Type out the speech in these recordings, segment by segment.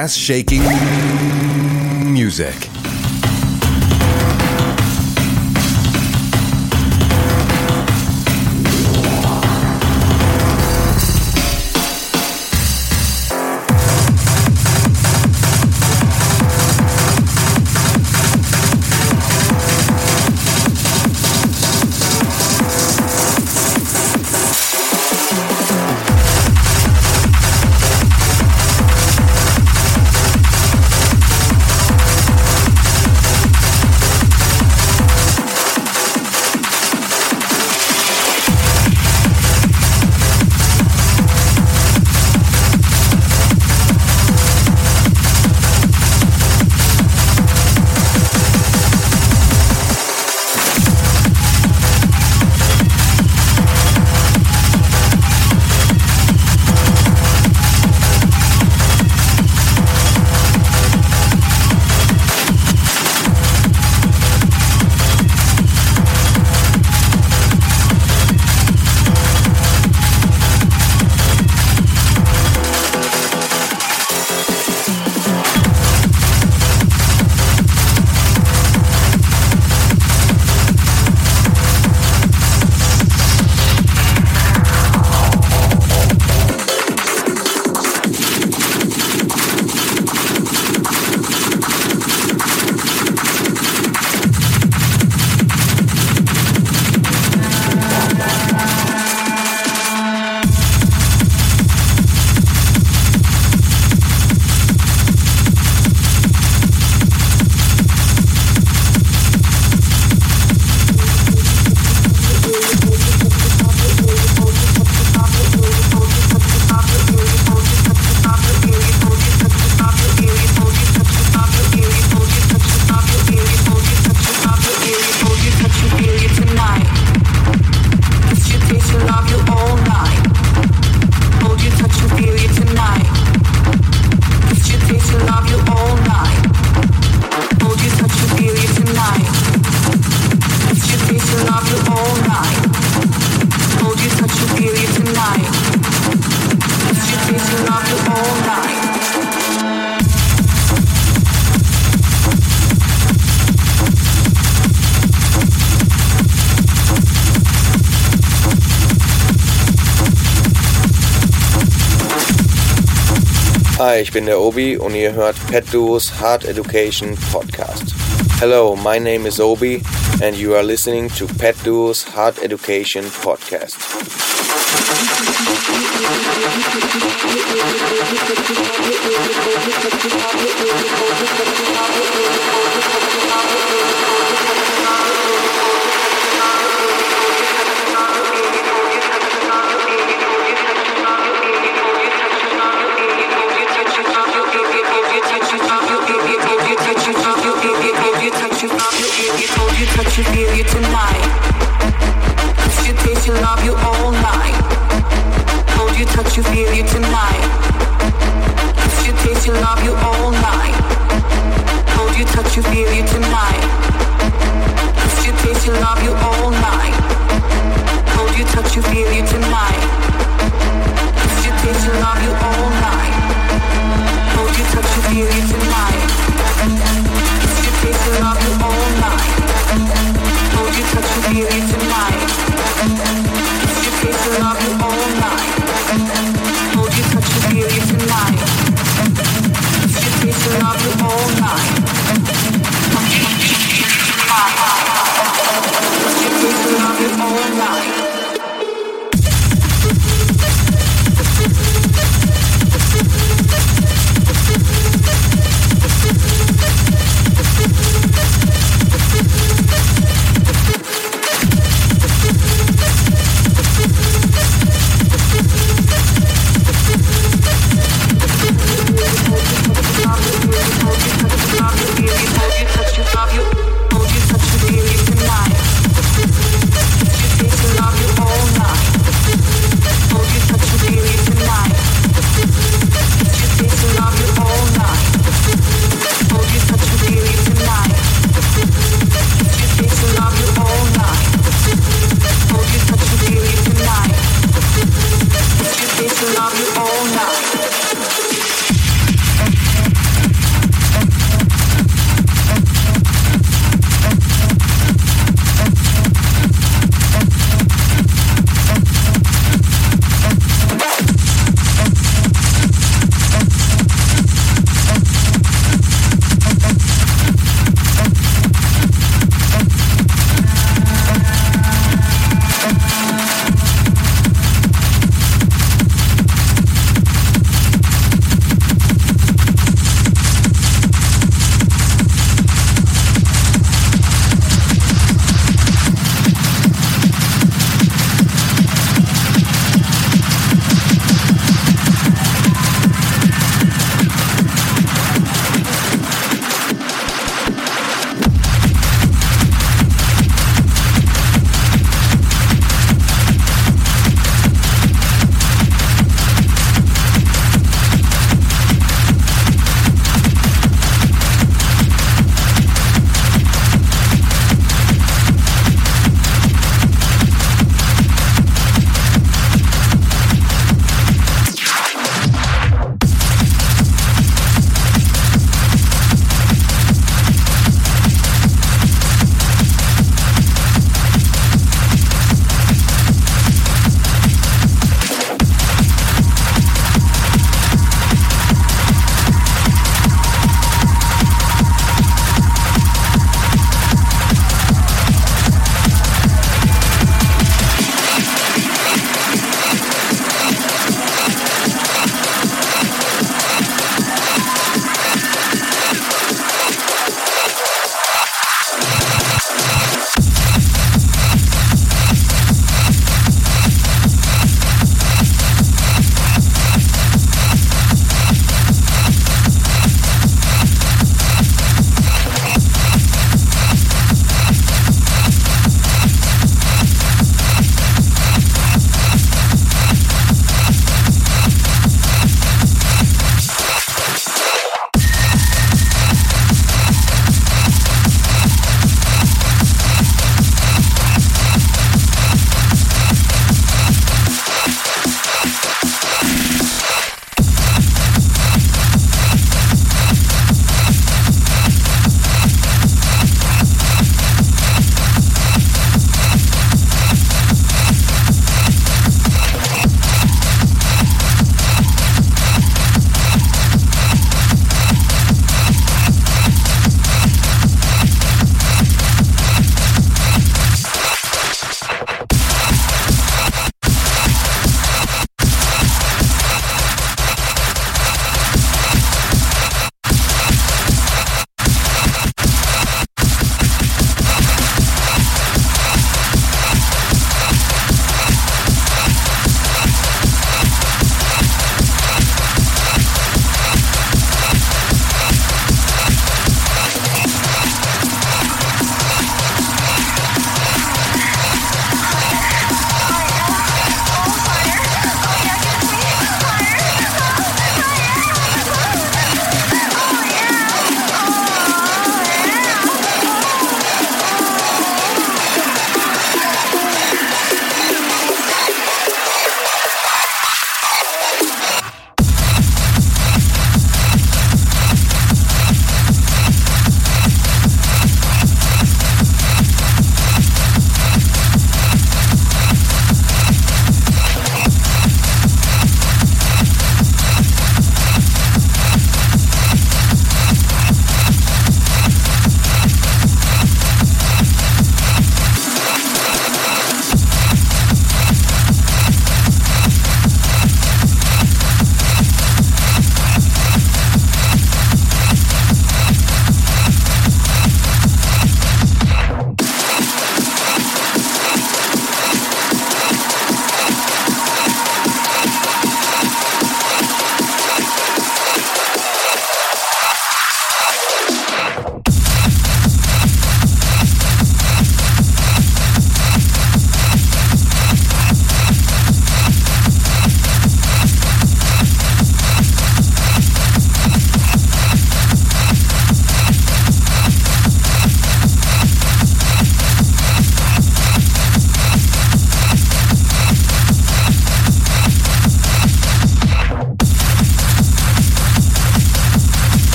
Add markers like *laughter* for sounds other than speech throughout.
Ass shaking music. Hi, ich bin der Obi und ihr hört Pet Duos Hard Education Podcast. Hello, my name is Obi and you are listening to PETDuos Hard Education Podcast. You, feel you tonight. Touch you, taste you, love you all night. Hold you, touch you, feel you tonight. Touch you, taste you, love you all night. Hold you, touch you, feel you tonight. Touch you, taste you, love you all night. Hold you, touch you, feel you tonight.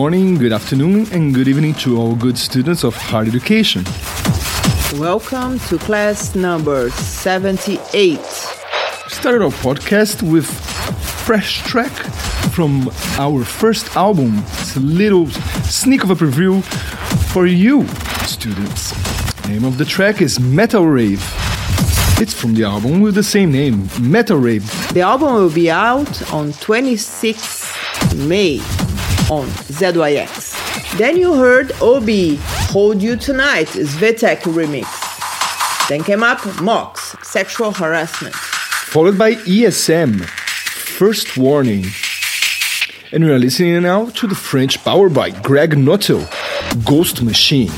Morning, good afternoon, and good evening to all good students of hard education. Welcome to class number 78. Started our podcast with a fresh track from our first album. It's a little sneak of a preview for you, students. name of the track is Metal Rave. It's from the album with the same name, Metal Rave. The album will be out on 26 May on ZYX. Then you heard O.B.I., Hold You Tonight, Svetec remix. Then came up Mox, Sexual Harassment. Followed by ESM, First Warning. And we are listening now to the French power by Greg Notill, Ghost Machine.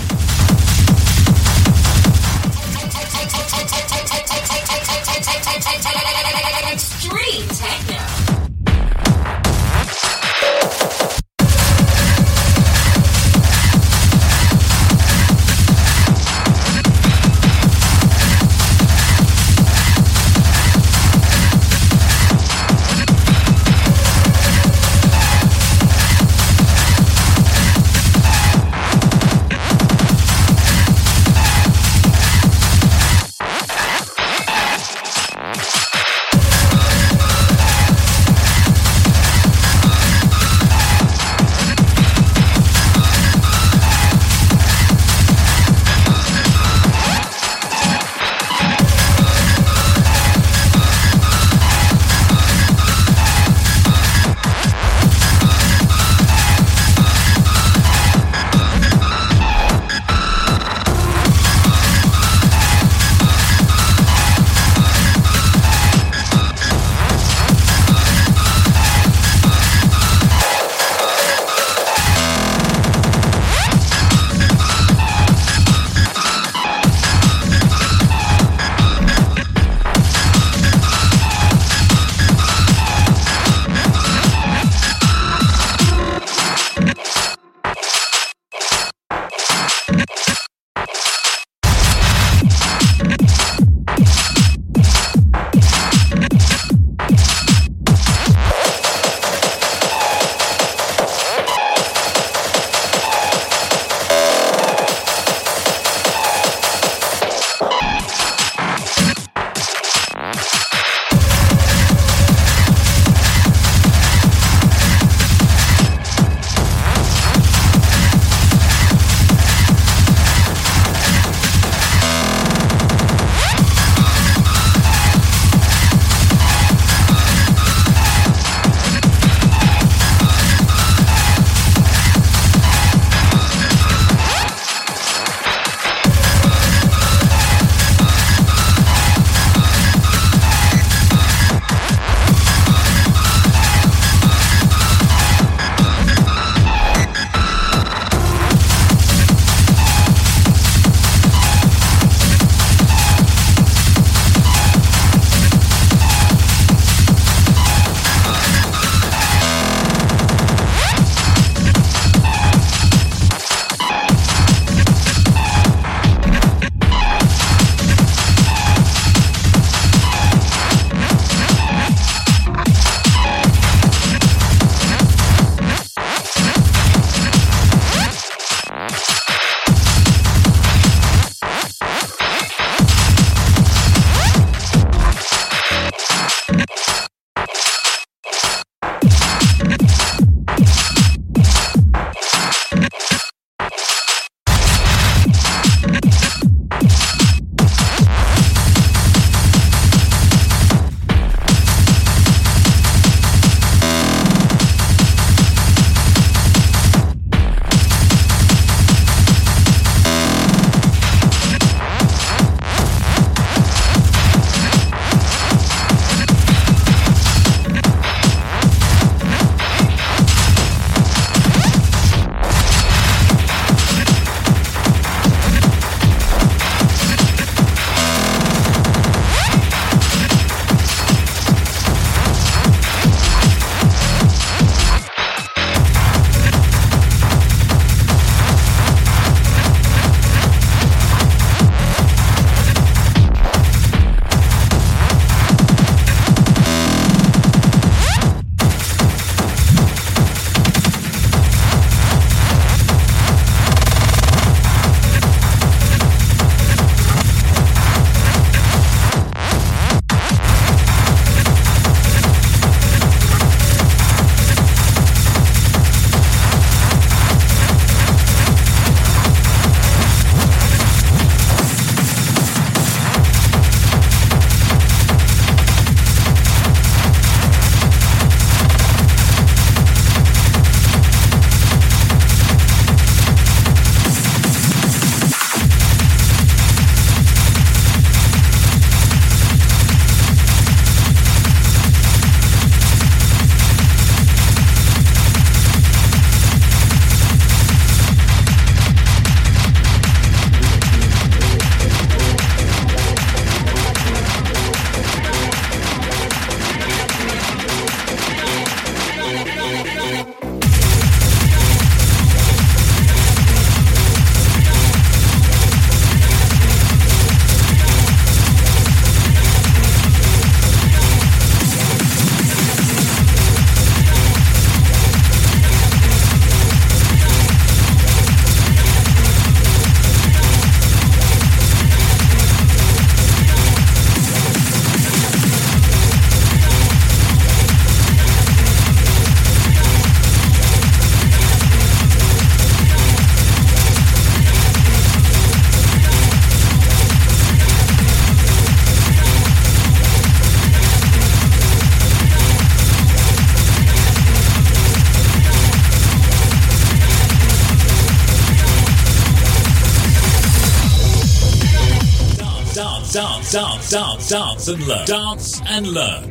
Dance, dance and learn. Dance and learn.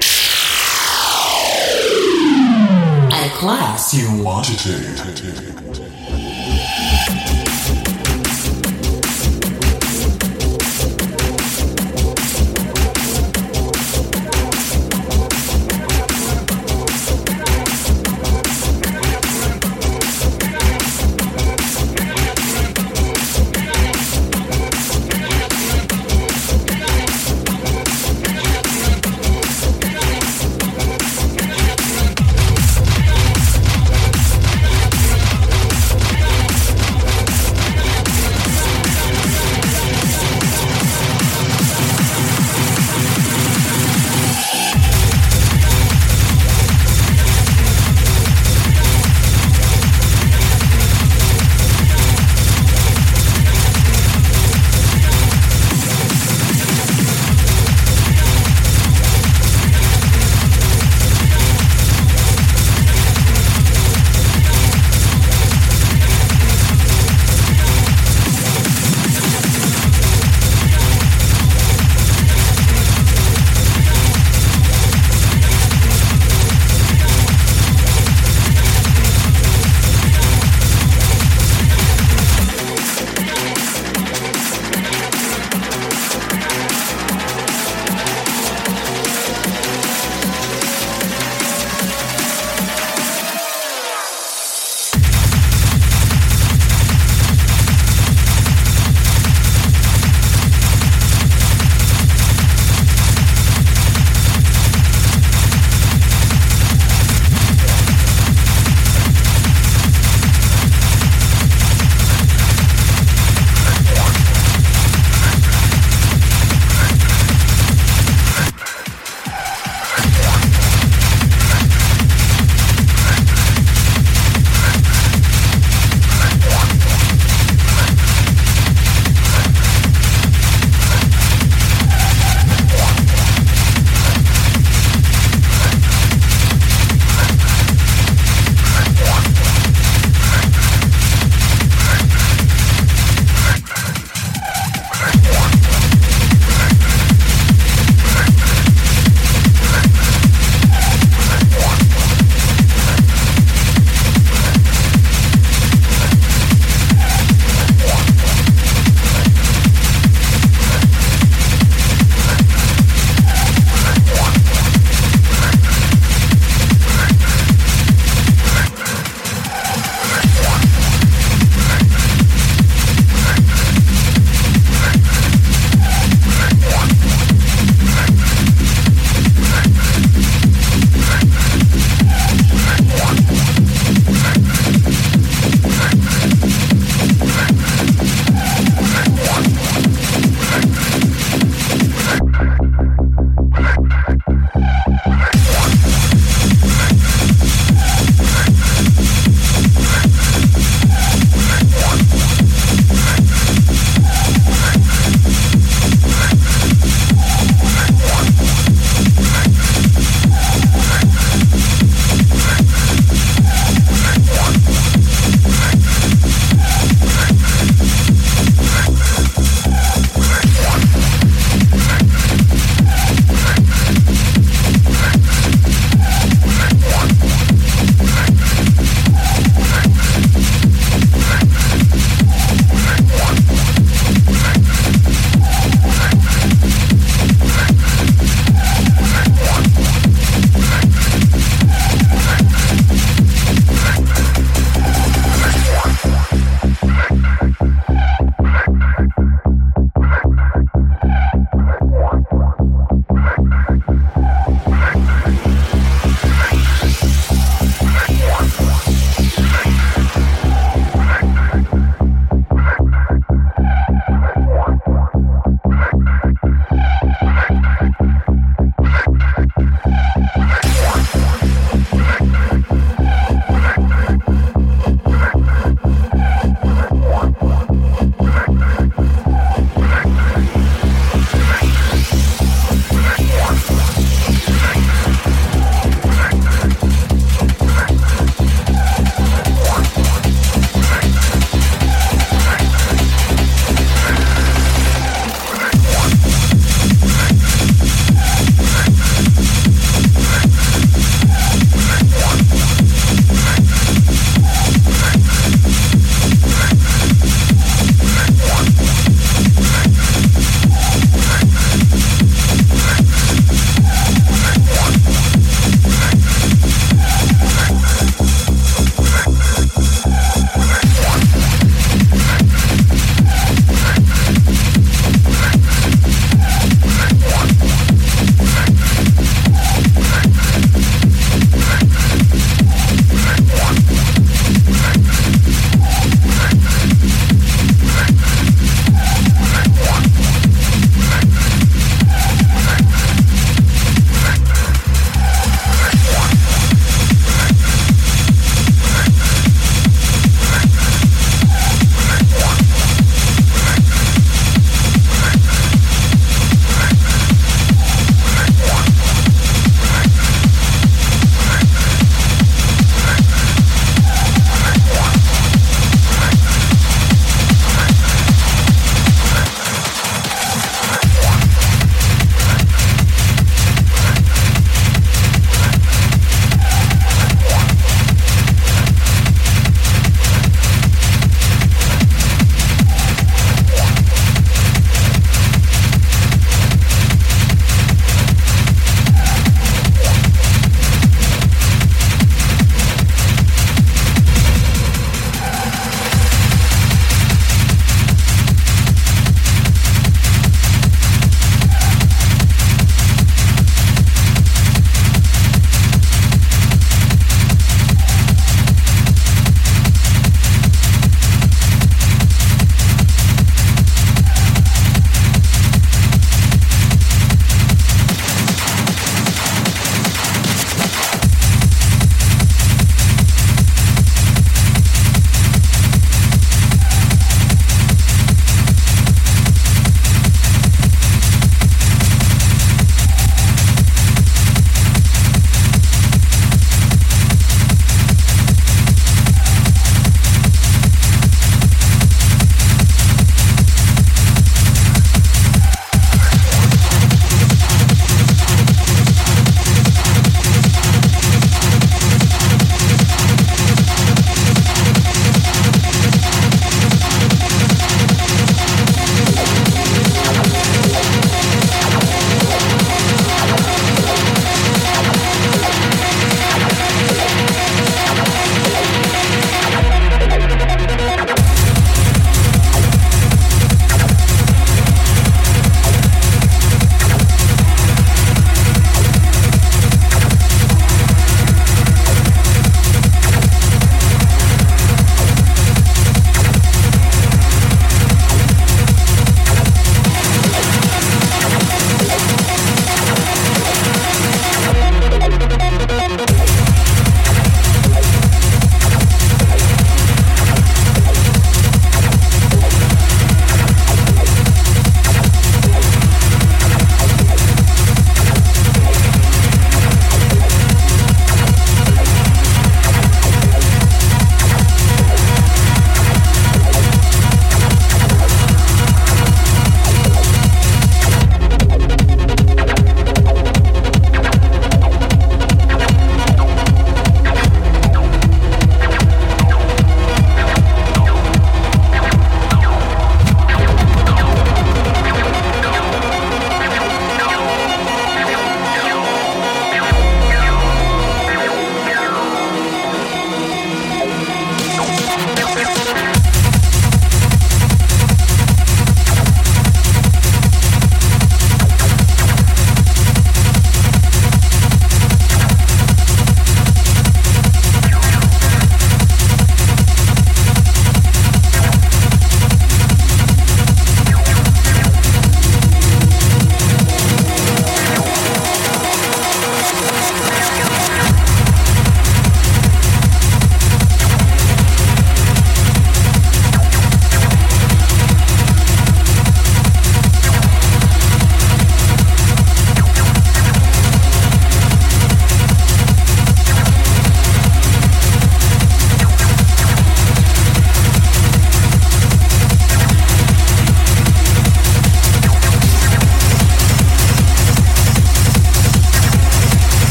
A class you want to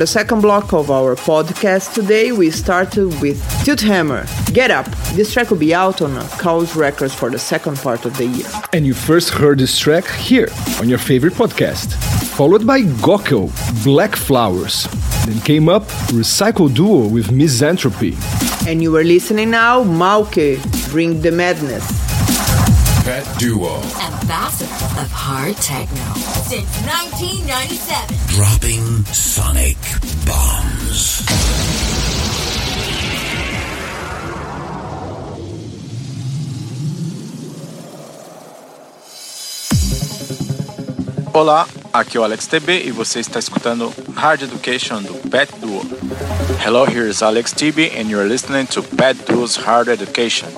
the second block of our podcast today, we started with Tilthammer. Get Up. This track will be out on Chaos Records for the second part of the year. And you first heard this track here on your favorite podcast. Followed by Gockel, Black Flowers. Then came up Recycle Duo with Misanthropy. And you are listening now, Malke, Bring the Madness. Pet Duo. Ambassador of hard techno since 1997. Dropping sonic bombs. Olá, aqui é o Alex TB e você está escutando Hard Education do PETDuo. Hello, here is Alex TB and you're listening to Pet Duo's Hard Education.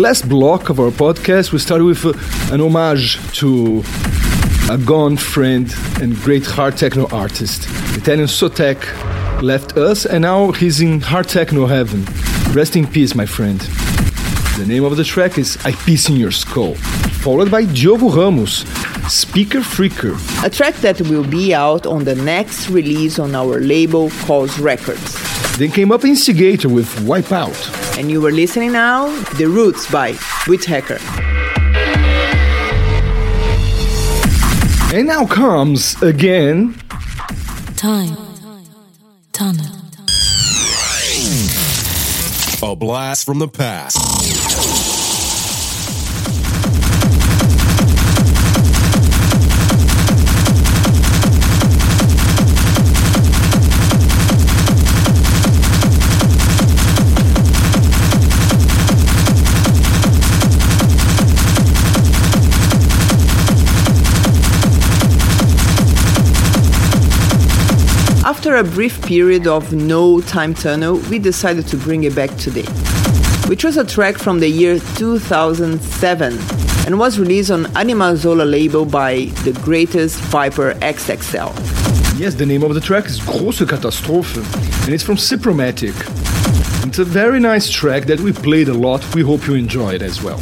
Last block of our podcast, we started with uh, an homage to a gone friend and great hard techno artist. Italian Sotek left us and now he's in hard techno heaven. Rest in peace, my friend. The name of the track is I Piss in Your Skull, followed by Diogo Ramos, Speaker Freaker. A track that will be out on the next release on our label Cause Records. Then came up Instigator with Wipeout. And you were listening now, The Roots by Withecker. And now comes again Time. Tunnel. A blast from the past. After a brief period of no time tunnel, we decided to bring it back today. We chose a track from the year 2007 and was released on Animazola label by the greatest Viper XXL. Yes, the name of the track is Große Katastrophe, and it's from Sepromatiq. It's a very nice track that we played a lot. We hope you enjoy it as well.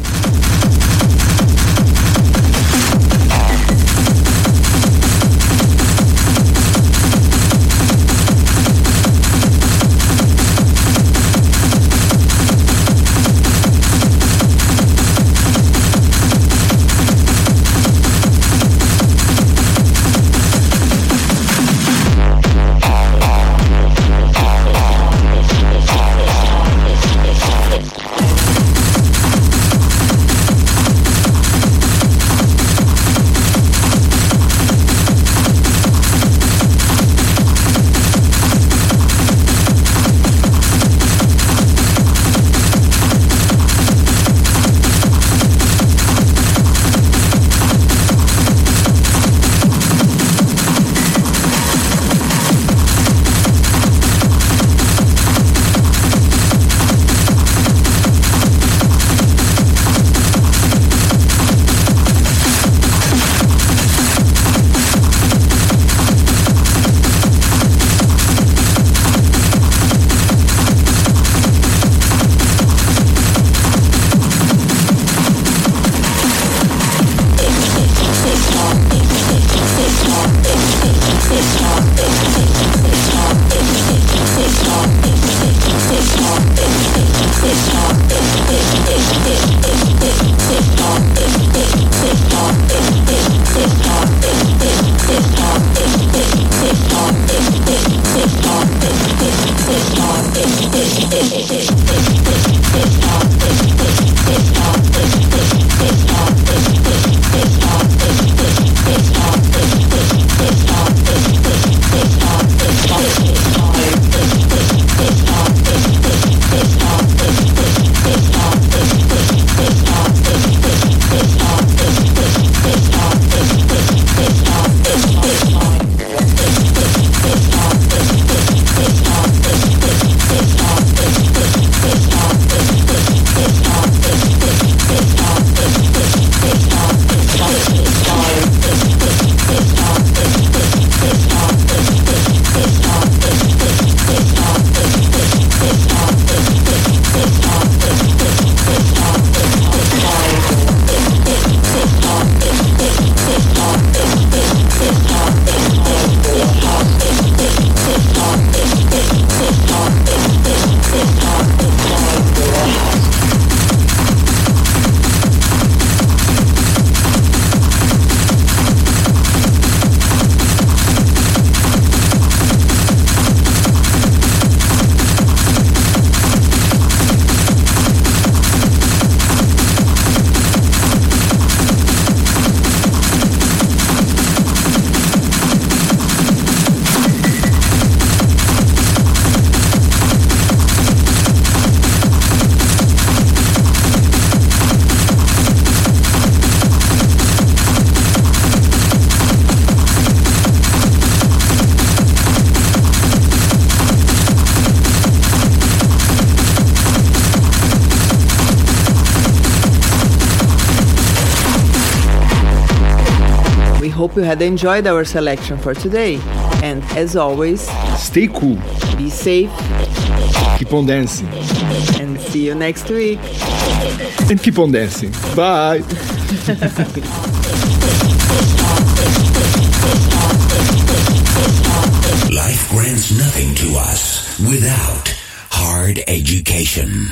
Had enjoyed our selection for today. And as always, Stay cool. be safe Keep on dancing. and see you next week. And keep on dancing. Bye. *laughs* Life grants nothing to us without hard education.